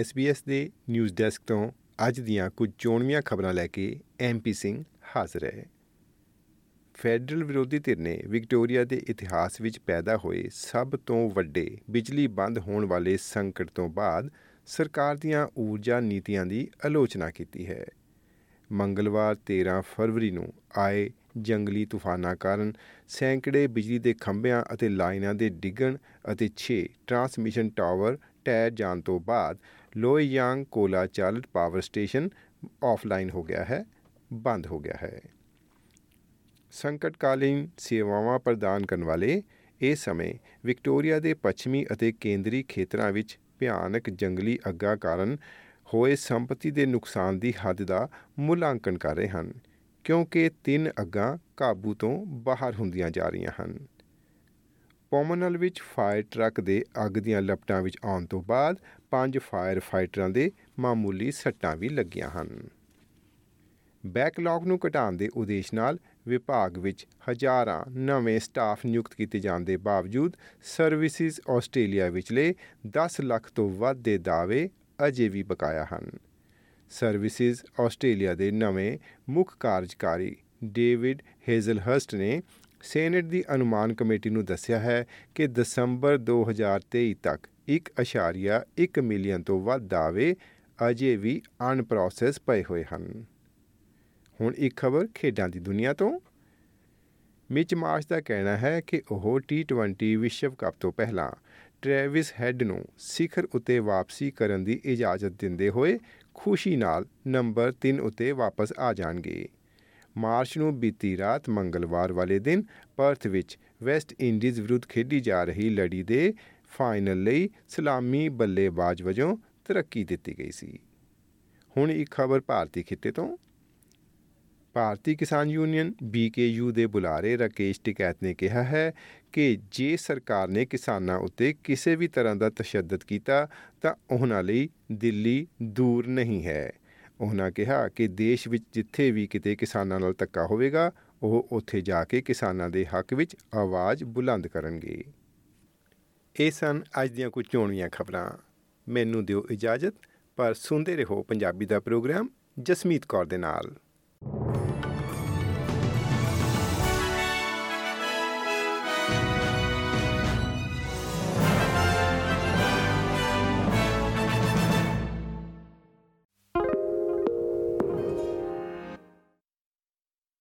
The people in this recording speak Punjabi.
SBS ਦੇ ਨਿਊਜ਼ ਡੈਸਕ ਤੋਂ ਅੱਜ ਦੀਆਂ ਕੁਝ ਚੋਣਵੀਆਂ ਖਬਰਾਂ ਲੈ ਕੇ ਐਮਪੀ ਸਿੰਘ ਹਾਜ਼ਰ ਹੈ। ਫੈਡਰਲ ਵਿਰੋਧੀ ਧਿਰ ਨੇ ਵਿਕਟੋਰੀਆ ਦੇ ਇਤਿਹਾਸ ਵਿੱਚ ਪੈਦਾ ਹੋਏ ਸਭ ਤੋਂ ਵੱਡੇ ਬਿਜਲੀ ਬੰਦ ਹੋਣ ਵਾਲੇ ਸੰਕਟ ਤੋਂ ਬਾਅਦ ਸਰਕਾਰ ਦੀਆਂ ਊਰਜਾ ਨੀਤੀਆਂ ਦੀ ਆਲੋਚਨਾ ਕੀਤੀ ਹੈ। ਮੰਗਲਵਾਰ 13 ਫਰਵਰੀ ਨੂੰ ਆਏ ਜੰਗਲੀ ਤੂਫਾਨਾਂ ਕਾਰਨ ਸੈਂਕੜੇ ਬਿਜਲੀ ਦੇ ਖੰਭਿਆਂ ਅਤੇ ਲਾਈਨਾਂ ਦੇ ਡਿੱਗਣ ਅਤੇ 6 ਟਰਾਂਸਮਿਸ਼ਨ ਟਾਵਰ ਟੈਰ ਜਾਣ ਤੋਂ ਬਾਅਦ, ਲੋਇਯਾਂਗ ਕੋਲਾ ਚਾਲਿਤ ਪਾਵਰ ਸਟੇਸ਼ਨ ਆਫਲਾਈਨ ਹੋ ਗਿਆ ਹੈ, ਬੰਦ ਹੋ ਗਿਆ ਹੈ। ਸੰਕਟਕਾਲੀਨ ਸੇਵਾਵਾਂ ਪ੍ਰਦਾਨ ਕਰਨ ਵਾਲੇ ਇਹ ਸਮੇਂ ਵਿਕਟੋਰੀਆ ਦੇ ਪੱਛਮੀ ਅਤੇ ਕੇਂਦਰੀ ਖੇਤਰਾਂ ਵਿੱਚ ਭਿਆਨਕ ਜੰਗਲੀ ਅੱਗਾਂ ਕਾਰਨ ਹੋਏ ਸੰਪਤੀ ਦੇ ਨੁਕਸਾਨ ਦੀ ਹੱਦ ਦਾ ਮੁਲਾਂਕਣ ਕਰ ਰਹੇ ਹਨ, ਕਿਉਂਕਿ ਤਿੰਨ ਅੱਗਾਂ ਕਾਬੂ ਤੋਂ ਬਾਹਰ ਹੁੰਦੀਆਂ ਜਾ ਰਹੀਆਂ ਹਨ। ਪੋਮਨਲ ਵਿੱਚ ਫਾਇਰ ਟਰੱਕ ਦੇ ਅੱਗ ਦੀਆਂ ਲਪਟਾਂ ਵਿੱਚ ਆਉਣ ਤੋਂ ਬਾਅਦ ਪੰਜ ਫਾਇਰ ਫਾਈਟਰਾਂ ਦੇ ਮਾਮੂਲੀ ਸੱਟਾਂ ਵੀ ਲੱਗੀਆਂ ਹਨ। ਬੈਕਲੌਗ ਨੂੰ ਘਟਾਉਣ ਦੇ ਉਦੇਸ਼ ਨਾਲ ਵਿਭਾਗ ਵਿੱਚ ਹਜ਼ਾਰਾਂ ਨਵੇਂ ਸਟਾਫ ਨਿਯੁਕਤ ਕੀਤੇ ਜਾਣ ਦੇ ਬਾਵਜੂਦ ਸਰਵਿਸਿਜ਼ ਆਸਟ੍ਰੇਲੀਆ ਵਿਚਲੇ 10 ਲੱਖ ਤੋਂ ਵੱਧ ਦੇ ਦਾਅਵੇ ਅਜੇ ਵੀ ਬਕਾਇਆ ਹਨ। ਸਰਵਿਸਿਜ਼ ਆਸਟ੍ਰੇਲੀਆ ਦੇ ਨਵੇਂ ਮੁੱਖ ਕਾਰਜਕਾਰੀ ਡੇਵਿਡ ਹੇਜ਼ਲਹਰਸਟ ਨੇ ਸੈਨੇਟ ਦੀ ਅਨੁਮਾਨ ਕਮੇਟੀ ਨੂੰ ਦੱਸਿਆ ਹੈ ਕਿ ਦਸੰਬਰ 2023 ਤੱਕ 1.1 ਮਿਲੀਅਨ ਤੋਂ ਵੱਧ ਦਾਅਵੇ ਅਜੇ ਵੀ ਅਨਪ੍ਰੋਸੈਸ ਪਏ ਹੋਏ ਹਨ। ਹੁਣ ਇੱਕ ਖਬਰ ਖੇਡਾਂ ਦੀ ਦੁਨੀਆ ਤੋਂ। ਮਿਚ ਮਾਰਸ਼ ਦਾ ਕਹਿਣਾ ਹੈ ਕਿ ਉਹ T20 ਵਿਸ਼ਵ ਕੱਪ ਤੋਂ ਪਹਿਲਾਂ ਟ੍ਰੈਵਿਸ ਹੈਡ ਨੂੰ ਸਿਖਰ ਉਤੇ ਵਾਪਸੀ ਕਰਨ ਦੀ ਇਜਾਜ਼ਤ ਦਿੰਦੇ ਹੋਏ ਖੁਸ਼ੀ ਨਾਲ ਨੰਬਰ 3 ਉਤੇ ਵਾਪਸ ਆ ਜਾਣਗੇ। ਮਾਰਚ ਨੂੰ ਬੀਤੀ ਰਾਤ ਮੰਗਲਵਾਰ ਵਾਲੇ ਦਿਨ ਪਰਥ ਵਿੱਚ ਵੈਸਟ ਇੰਡੀਜ਼ ਵਿਰੁੱਧ ਖੇਡੀ ਜਾ ਰਹੀ ਲੜੀ ਦੇ ਫਾਈਨਲ ਲਈ ਸਲਾਮੀ ਬੱਲੇਬਾਜ਼ ਵਜੋਂ ਤਰੱਕੀ ਦਿੱਤੀ ਗਈ ਸੀ। ਹੁਣ ਇੱਕ ਖਬਰ ਭਾਰਤੀ ਖਿੱਤੇ ਤੋਂ। ਭਾਰਤੀ ਕਿਸਾਨ ਯੂਨੀਅਨ BKU ਦੇ ਬੁਲਾਰੇ ਰਾਕੇਸ਼ ਟਿਕੈਤ ਨੇ ਕਿਹਾ ਹੈ ਕਿ ਜੇ ਸਰਕਾਰ ਨੇ ਕਿਸਾਨਾਂ ਉੱਤੇ ਕਿਸੇ ਵੀ ਤਰ੍ਹਾਂ ਦਾ ਤਸ਼ੱਦਦ ਕੀਤਾ ਤਾਂ ਉਹਨਾਂ ਲਈ ਦਿੱਲੀ ਦੂਰ ਨਹੀਂ ਹੈ। ਉਹਨਾਂ ਕਿਹਾ ਕਿ ਦੇਸ਼ ਵਿੱਚ ਜਿੱਥੇ ਵੀ ਕਿਤੇ ਕਿਸਾਨਾਂ ਨਾਲ ਧੱਕਾ ਹੋਵੇਗਾ, ਉਹ ਉੱਥੇ ਜਾ ਕੇ ਕਿਸਾਨਾਂ ਦੇ ਹੱਕ ਵਿੱਚ ਆਵਾਜ਼ ਬੁਲੰਦ ਕਰਨਗੇ। ਇਹ ਸਨ ਅੱਜ ਦੀਆਂ ਕੁਝ ਚੋਣਵੀਆਂ ਖਬਰਾਂ। ਮੈਨੂੰ ਦਿਓ ਇਜਾਜ਼ਤ, ਪਰ ਸੁਣਦੇ ਰਹੋ ਪੰਜਾਬੀ ਦਾ ਪ੍ਰੋਗਰਾਮ ਜਸਮੀਤ ਕੌਰ ਦੇ ਨਾਲ।